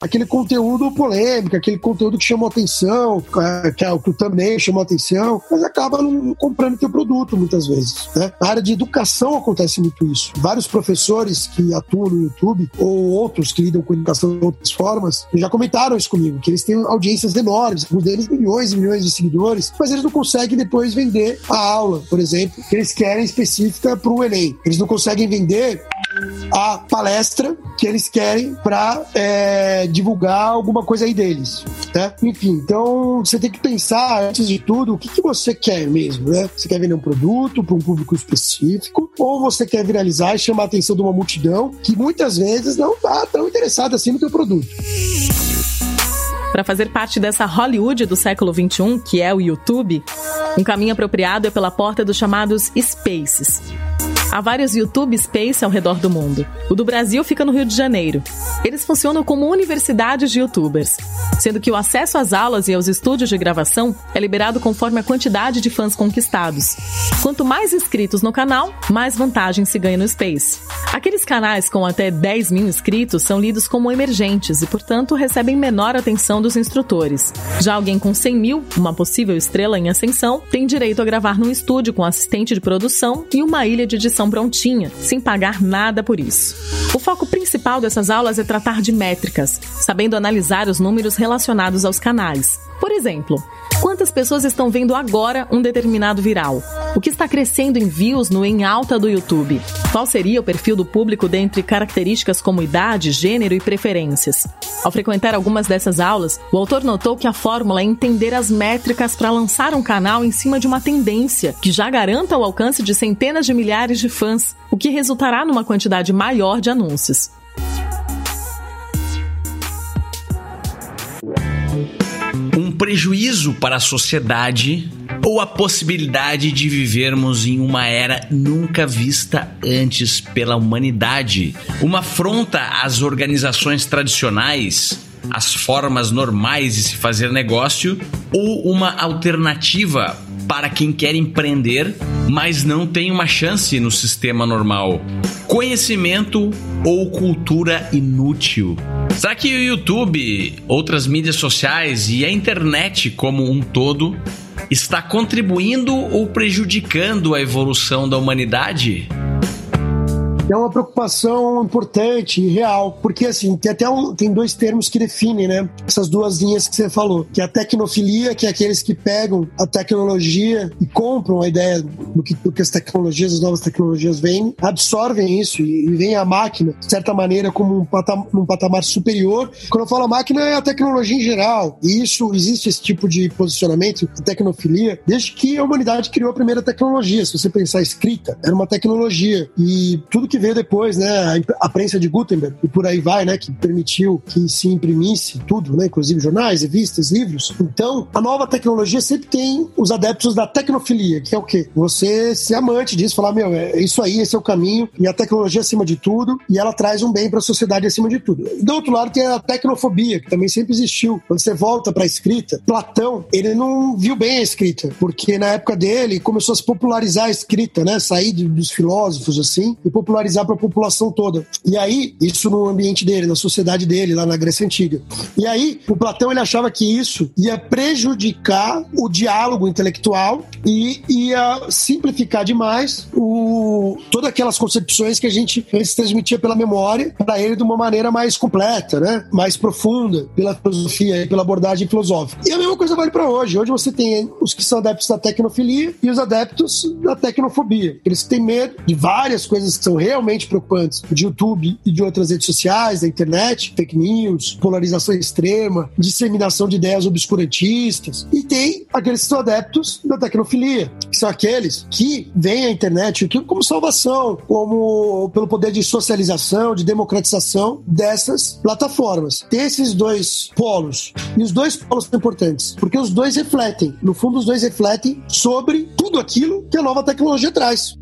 [SPEAKER 1] aquele conteúdo polêmico, aquele conteúdo que chamou atenção, que é o também chamou atenção, mas acaba não comprando teu produto muitas vezes. Né? Na área de educação acontece muito isso. Vários professores que atuam no YouTube ou outros que lidam com educação de outras formas já comentaram isso comigo, que eles têm audiências enormes, alguns deles milhões e milhões de seguidores, mas eles não conseguem depois vender a aula, por exemplo, que eles querem específica para o Enem. Eles não conseguem vender a palestra que eles querem para é, divulgar alguma coisa aí deles, né? Enfim, então você tem que pensar antes de tudo o que, que você quer mesmo, né? Você quer vender um produto para um público específico ou você quer viralizar e chamar a atenção de uma multidão que muitas vezes não está tão interessada assim no teu produto.
[SPEAKER 4] Para fazer parte dessa Hollywood do século XXI, que é o YouTube, um caminho apropriado é pela porta dos chamados Spaces. Há vários YouTube Space ao redor do mundo. O do Brasil fica no Rio de Janeiro. Eles funcionam como universidades de youtubers, sendo que o acesso às aulas e aos estúdios de gravação é liberado conforme a quantidade de fãs conquistados. Quanto mais inscritos no canal, mais vantagem se ganha no Space. Aqueles canais com até 10 mil inscritos são lidos como emergentes e, portanto, recebem menor atenção dos instrutores. Já alguém com 100 mil, uma possível estrela em ascensão, tem direito a gravar num estúdio com assistente de produção e uma ilha de prontinha, sem pagar nada por isso. O foco principal dessas aulas é tratar de métricas, sabendo analisar os números relacionados aos canais. Por exemplo, Quantas pessoas estão vendo agora um determinado viral? O que está crescendo em views no em alta do YouTube? Qual seria o perfil do público dentre características como idade, gênero e preferências? Ao frequentar algumas dessas aulas, o autor notou que a fórmula é entender as métricas para lançar um canal em cima de uma tendência que já garanta o alcance de centenas de milhares de fãs, o que resultará numa quantidade maior de anúncios.
[SPEAKER 2] Prejuízo para a sociedade ou a possibilidade de vivermos em uma era nunca vista antes pela humanidade, uma afronta às organizações tradicionais, às formas normais de se fazer negócio ou uma alternativa para quem quer empreender, mas não tem uma chance no sistema normal. Conhecimento ou cultura inútil. Será que o YouTube, outras mídias sociais e a internet como um todo está contribuindo ou prejudicando a evolução da humanidade?
[SPEAKER 1] É uma preocupação importante e real, porque assim, tem até um, tem dois termos que definem, né, essas duas linhas que você falou, que é a tecnofilia, que é aqueles que pegam a tecnologia e compram a ideia do que, do que as tecnologias, as novas tecnologias vêm, absorvem isso e, e veem a máquina, de certa maneira, como um patamar, um patamar superior. Quando eu falo máquina, é a tecnologia em geral. E isso, existe esse tipo de posicionamento, de tecnofilia, desde que a humanidade criou a primeira tecnologia. Se você pensar escrita, era uma tecnologia. E tudo que que veio depois, né? A prensa de Gutenberg e por aí vai, né? Que permitiu que se imprimisse tudo, né? Inclusive jornais, revistas, livros. Então, a nova tecnologia sempre tem os adeptos da tecnofilia, que é o quê? Você ser amante disso, falar, meu, é isso aí, esse é o caminho, e a tecnologia acima de tudo, e ela traz um bem para a sociedade acima de tudo. Do outro lado, tem a tecnofobia, que também sempre existiu. Quando você volta para a escrita, Platão, ele não viu bem a escrita, porque na época dele começou a se popularizar a escrita, né? Sair dos filósofos, assim, e popularizar popularizar para a população toda. E aí, isso no ambiente dele, na sociedade dele, lá na Grécia Antiga. E aí, o Platão ele achava que isso ia prejudicar o diálogo intelectual e ia simplificar demais o, todas aquelas concepções que a gente transmitia pela memória para ele de uma maneira mais completa, né? mais profunda, pela filosofia e pela abordagem filosófica. E a mesma coisa vale para hoje. Hoje você tem os que são adeptos da tecnofilia e os adeptos da tecnofobia. Eles têm medo de várias coisas que são realmente realmente preocupantes de YouTube e de outras redes sociais, da internet, fake news, polarização extrema, disseminação de ideias obscurantistas. E tem aqueles adeptos da tecnofilia, que são aqueles que veem a internet como salvação, como pelo poder de socialização, de democratização dessas plataformas. Tem esses dois polos. E os dois polos são importantes, porque os dois refletem, no fundo, os dois refletem sobre tudo aquilo que a nova tecnologia traz.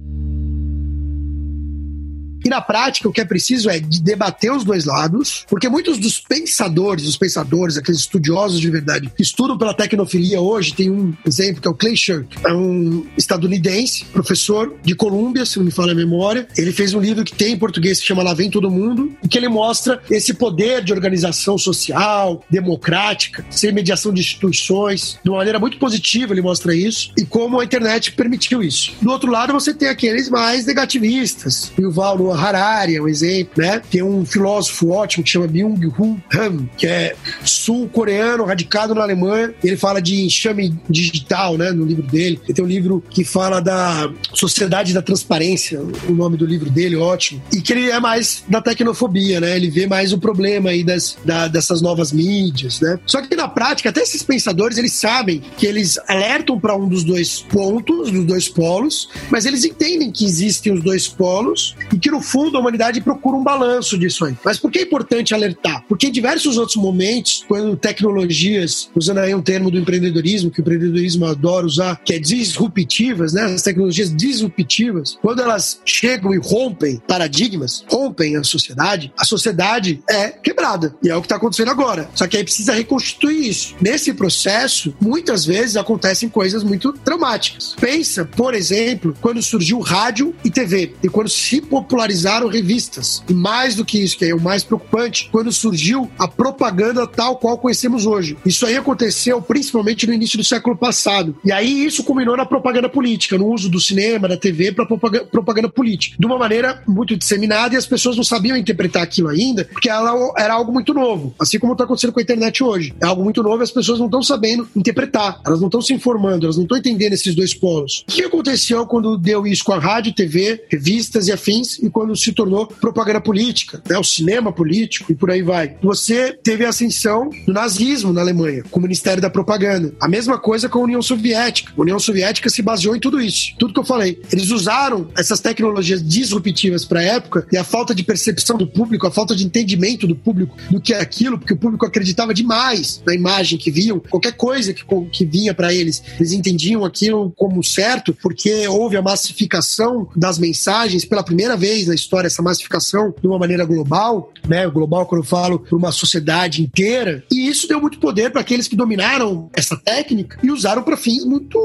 [SPEAKER 1] E na prática, o que é preciso é debater os dois lados, porque muitos dos pensadores, os pensadores, aqueles estudiosos de verdade, que estudam pela tecnofilia hoje, tem um exemplo que é o Clay Shirk, é um estadunidense, professor de Colômbia, se não me falha a memória. Ele fez um livro que tem em português que chama Lá Vem Todo Mundo, e que ele mostra esse poder de organização social, democrática, sem mediação de instituições, de uma maneira muito positiva, ele mostra isso, e como a internet permitiu isso. Do outro lado, você tem aqueles mais negativistas, o Val Harari é um exemplo, né? Tem um filósofo ótimo que chama Byung-Hun Han, que é sul-coreano, radicado na Alemanha. Ele fala de enxame digital, né? No livro dele. Ele tem um livro que fala da Sociedade da Transparência, o nome do livro dele, ótimo. E que ele é mais da tecnofobia, né? Ele vê mais o problema aí das, da, dessas novas mídias, né? Só que na prática, até esses pensadores, eles sabem que eles alertam para um dos dois pontos, dos dois polos, mas eles entendem que existem os dois polos e que no fundo, a humanidade procura um balanço disso aí. Mas por que é importante alertar? Porque em diversos outros momentos, quando tecnologias, usando aí um termo do empreendedorismo, que o empreendedorismo adora usar, que é disruptivas, né? As tecnologias disruptivas, quando elas chegam e rompem paradigmas, rompem a sociedade, a sociedade é quebrada. E é o que está acontecendo agora. Só que aí precisa reconstituir isso. Nesse processo, muitas vezes acontecem coisas muito traumáticas. Pensa, por exemplo, quando surgiu rádio e TV, e quando se popularizou popularizaram revistas. E mais do que isso, que é o mais preocupante, quando surgiu a propaganda tal qual conhecemos hoje. Isso aí aconteceu principalmente no início do século passado. E aí isso culminou na propaganda política, no uso do cinema, da TV para propaganda, propaganda política. De uma maneira muito disseminada e as pessoas não sabiam interpretar aquilo ainda, porque ela era algo muito novo. Assim como está acontecendo com a internet hoje. É algo muito novo e as pessoas não estão sabendo interpretar. Elas não estão se informando, elas não estão entendendo esses dois polos. O que aconteceu quando deu isso com a rádio, TV, revistas e afins e quando se tornou propaganda política, né, o cinema político e por aí vai. Você teve a ascensão do nazismo na Alemanha, com o Ministério da Propaganda. A mesma coisa com a União Soviética. A União Soviética se baseou em tudo isso, tudo que eu falei. Eles usaram essas tecnologias disruptivas para a época e a falta de percepção do público, a falta de entendimento do público do que é aquilo, porque o público acreditava demais na imagem que viam, qualquer coisa que, que vinha para eles, eles entendiam aquilo como certo, porque houve a massificação das mensagens pela primeira vez na história essa massificação de uma maneira global, né? Global, quando eu falo para uma sociedade inteira. E isso deu muito poder para aqueles que dominaram essa técnica e usaram para fins muito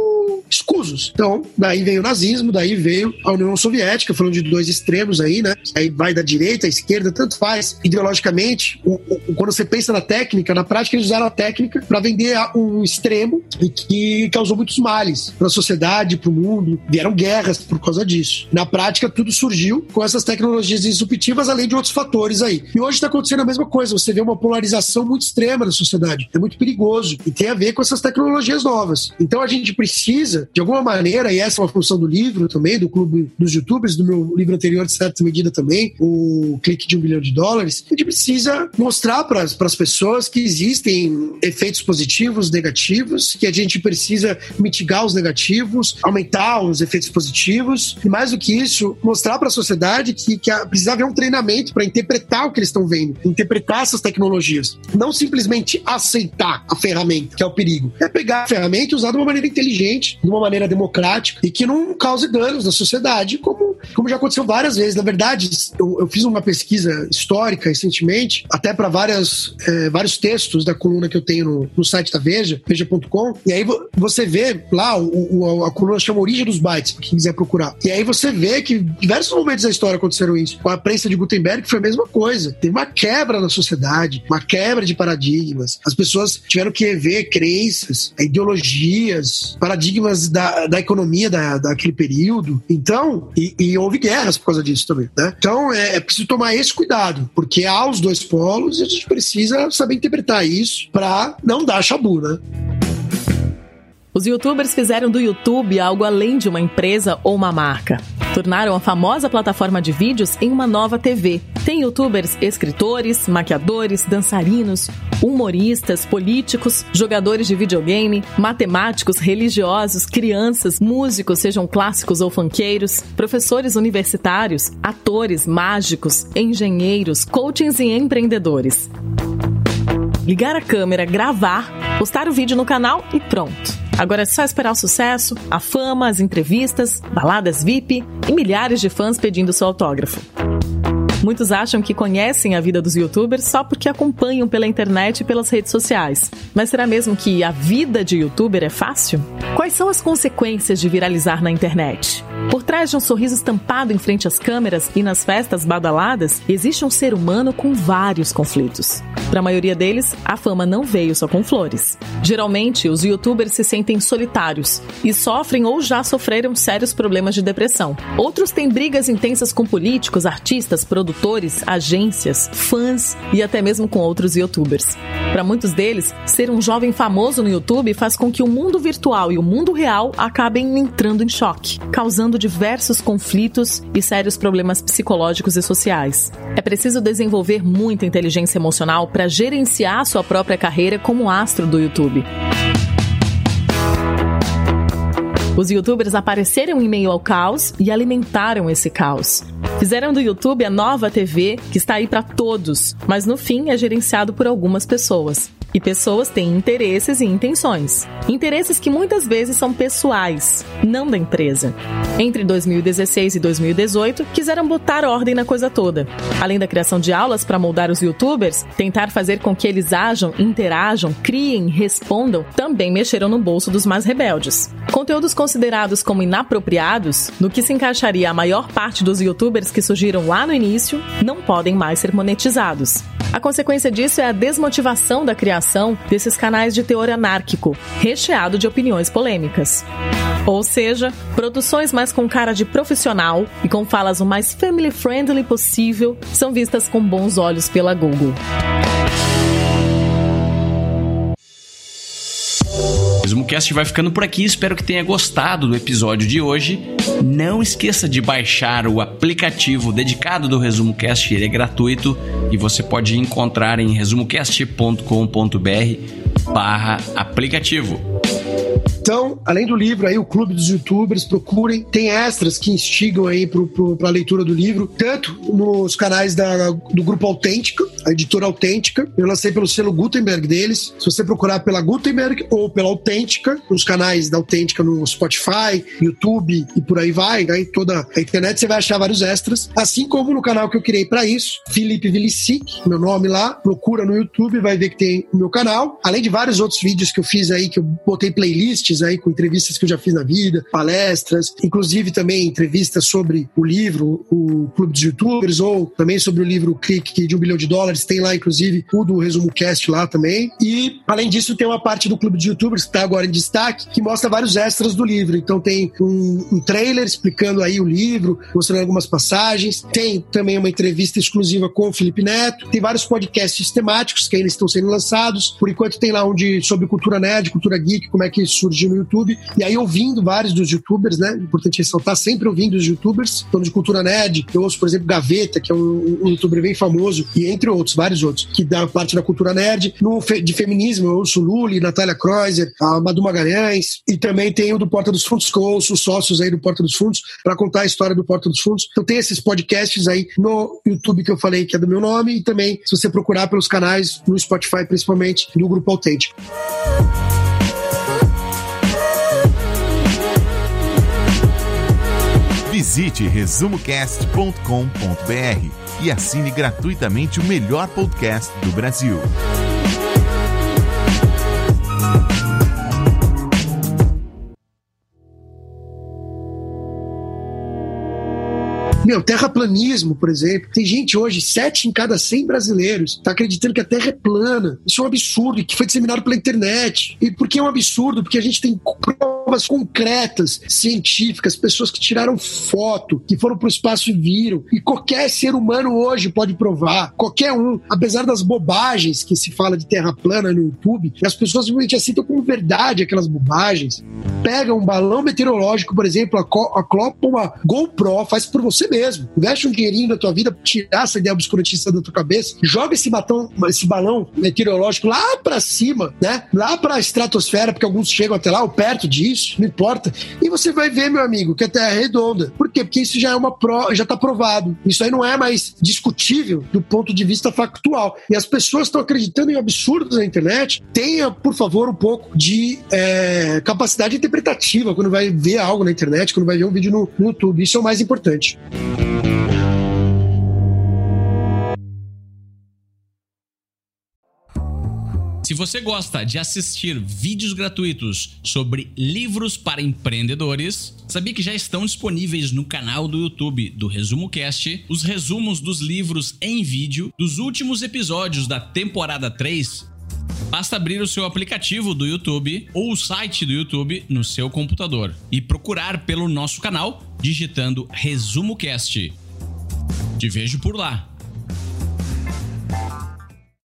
[SPEAKER 1] escusos. Então, daí veio o nazismo, daí veio a União Soviética, falando de dois extremos aí, né? Aí vai da direita, à esquerda, tanto faz. Ideologicamente, o, o, quando você pensa na técnica, na prática eles usaram a técnica para vender um extremo e que causou muitos males para a sociedade, para o mundo. Vieram guerras por causa disso. Na prática, tudo surgiu com essas tecnologias disruptivas, além de outros fatores aí. E hoje está acontecendo a mesma coisa. Você vê uma polarização muito extrema na sociedade. É muito perigoso e tem a ver com essas tecnologias novas. Então a gente precisa, de alguma maneira, e essa é uma função do livro também, do Clube dos Youtubers, do meu livro anterior, de certa medida também, o Clique de um Bilhão de Dólares, a gente precisa mostrar para as pessoas que existem efeitos positivos, negativos, que a gente precisa mitigar os negativos, aumentar os efeitos positivos, e mais do que isso, mostrar para a sociedade que, que precisa haver um treinamento para interpretar o que eles estão vendo, interpretar essas tecnologias. Não simplesmente aceitar a ferramenta, que é o perigo. É pegar a ferramenta e usar de uma maneira inteligente, uma maneira democrática e que não cause danos na sociedade, como, como já aconteceu várias vezes. Na verdade, eu, eu fiz uma pesquisa histórica recentemente, até para é, vários textos da coluna que eu tenho no, no site da Veja, veja.com, e aí você vê lá, o, o, a coluna chama Origem dos Bytes, para quem quiser procurar. E aí você vê que diversos momentos da história aconteceram isso. Com a prensa de Gutenberg foi a mesma coisa. Teve uma quebra na sociedade, uma quebra de paradigmas. As pessoas tiveram que rever crenças, ideologias, paradigmas da, da economia da, daquele período. Então, e, e houve guerras por causa disso também, né? Então, é, é preciso tomar esse cuidado, porque há os dois polos e a gente precisa saber interpretar isso para não dar chabu, né?
[SPEAKER 4] Os youtubers fizeram do YouTube algo além de uma empresa ou uma marca. Tornaram a famosa plataforma de vídeos em uma nova TV. Tem youtubers escritores, maquiadores, dançarinos, humoristas, políticos, jogadores de videogame, matemáticos, religiosos, crianças, músicos, sejam clássicos ou funkeiros, professores universitários, atores, mágicos, engenheiros, coachings e empreendedores. Ligar a câmera, gravar, postar o vídeo no canal e pronto. Agora é só esperar o sucesso, a fama, as entrevistas, baladas VIP e milhares de fãs pedindo seu autógrafo. Muitos acham que conhecem a vida dos youtubers só porque acompanham pela internet e pelas redes sociais. Mas será mesmo que a vida de youtuber é fácil? Quais são as consequências de viralizar na internet? Por trás de um sorriso estampado em frente às câmeras e nas festas badaladas, existe um ser humano com vários conflitos. Para a maioria deles, a fama não veio só com flores. Geralmente, os youtubers se sentem solitários e sofrem ou já sofreram sérios problemas de depressão. Outros têm brigas intensas com políticos, artistas, produtores, agências, fãs e até mesmo com outros youtubers. Para muitos deles, ser um jovem famoso no YouTube faz com que o mundo virtual e o mundo real acabem entrando em choque, causando diversos conflitos e sérios problemas psicológicos e sociais. É preciso desenvolver muita inteligência emocional para gerenciar sua própria carreira como astro do YouTube. Os youtubers apareceram em meio ao caos e alimentaram esse caos. Fizeram do YouTube a nova TV que está aí para todos, mas no fim é gerenciado por algumas pessoas. E pessoas têm interesses e intenções. Interesses que muitas vezes são pessoais, não da empresa. Entre 2016 e 2018, quiseram botar ordem na coisa toda. Além da criação de aulas para moldar os youtubers, tentar fazer com que eles ajam, interajam, criem, respondam, também mexeram no bolso dos mais rebeldes. Conteúdos considerados como inapropriados, no que se encaixaria a maior parte dos youtubers que surgiram lá no início, não podem mais ser monetizados. A consequência disso é a desmotivação da criação desses canais de teor anárquico, recheado de opiniões polêmicas. Ou seja, produções mais com cara de profissional e com falas o mais family friendly possível são vistas com bons olhos pela Google.
[SPEAKER 2] O Cast vai ficando por aqui. Espero que tenha gostado do episódio de hoje. Não esqueça de baixar o aplicativo dedicado do Resumo Cast, ele é gratuito e você pode encontrar em resumocast.com.br/barra aplicativo.
[SPEAKER 1] Então, além do livro aí, o Clube dos Youtubers, procurem. Tem extras que instigam aí para a leitura do livro, tanto nos canais da, do Grupo Autêntica, a editora Autêntica. Eu lancei pelo selo Gutenberg deles. Se você procurar pela Gutenberg ou pela Autêntica, nos canais da Autêntica no Spotify, YouTube e por aí vai, aí toda a internet, você vai achar vários extras. Assim como no canal que eu criei para isso, Felipe Vilicic, meu nome lá, procura no YouTube, vai ver que tem o meu canal. Além de vários outros vídeos que eu fiz aí, que eu botei playlist podcasts aí com entrevistas que eu já fiz na vida, palestras, inclusive também entrevistas sobre o livro, o Clube dos Youtubers, ou também sobre o livro Clique de um bilhão de dólares. Tem lá, inclusive, o do Resumo Cast lá também. E, além disso, tem uma parte do Clube dos Youtubers, que está agora em destaque, que mostra vários extras do livro. Então, tem um, um trailer explicando aí o livro, mostrando algumas passagens. Tem também uma entrevista exclusiva com o Felipe Neto. Tem vários podcasts temáticos que ainda estão sendo lançados. Por enquanto, tem lá um de, sobre cultura nerd, cultura geek, como é que surgiu no YouTube. E aí, ouvindo vários dos youtubers, né? Importante ressaltar, sempre ouvindo os youtubers, falando de cultura nerd. Eu ouço, por exemplo, Gaveta, que é um, um youtuber bem famoso, e entre outros, vários outros, que dá parte da cultura nerd. No, de feminismo, eu ouço Luli, Natália Kreuzer, a Madu Magalhães, e também tem o do Porta dos Fundos, que eu ouço os sócios aí do Porta dos Fundos, para contar a história do Porta dos Fundos. Então tem esses podcasts aí no YouTube que eu falei que é do meu nome, e também se você procurar pelos canais no Spotify, principalmente, do Grupo Autêntico.
[SPEAKER 3] Visite resumocast.com.br e assine gratuitamente o melhor podcast do Brasil.
[SPEAKER 1] Meu, terraplanismo, por exemplo. Tem gente hoje, sete em cada cem brasileiros, tá acreditando que a Terra é plana. Isso é um absurdo e que foi disseminado pela internet. E por que é um absurdo? Porque a gente tem provas concretas, científicas, pessoas que tiraram foto, que foram para o espaço e viram. E qualquer ser humano hoje pode provar. Qualquer um. Apesar das bobagens que se fala de Terra plana no YouTube, as pessoas simplesmente aceitam como verdade aquelas bobagens. Pega um balão meteorológico, por exemplo, acopla uma GoPro, faz por você mesmo. Investe um dinheirinho da tua vida, tirar essa ideia obscurantista da tua cabeça, joga esse, batão, esse balão meteorológico lá para cima, né? Lá para a estratosfera, porque alguns chegam até lá ou perto disso, não importa. E você vai ver, meu amigo, que a Terra é redonda. Por quê? Porque isso já é uma pro, já tá provado. Isso aí não é mais discutível do ponto de vista factual. E as pessoas estão acreditando em absurdos na internet. Tenha, por favor, um pouco de é, capacidade interpretativa quando vai ver algo na internet, quando vai ver um vídeo no, no YouTube. Isso é o mais importante.
[SPEAKER 2] Se você gosta de assistir vídeos gratuitos sobre livros para empreendedores, sabia que já estão disponíveis no canal do YouTube do Resumo Cast os resumos dos livros em vídeo dos últimos episódios da temporada 3 Basta abrir o seu aplicativo do YouTube ou o site do YouTube no seu computador e procurar pelo nosso canal digitando Resumo Cast. Te vejo por lá.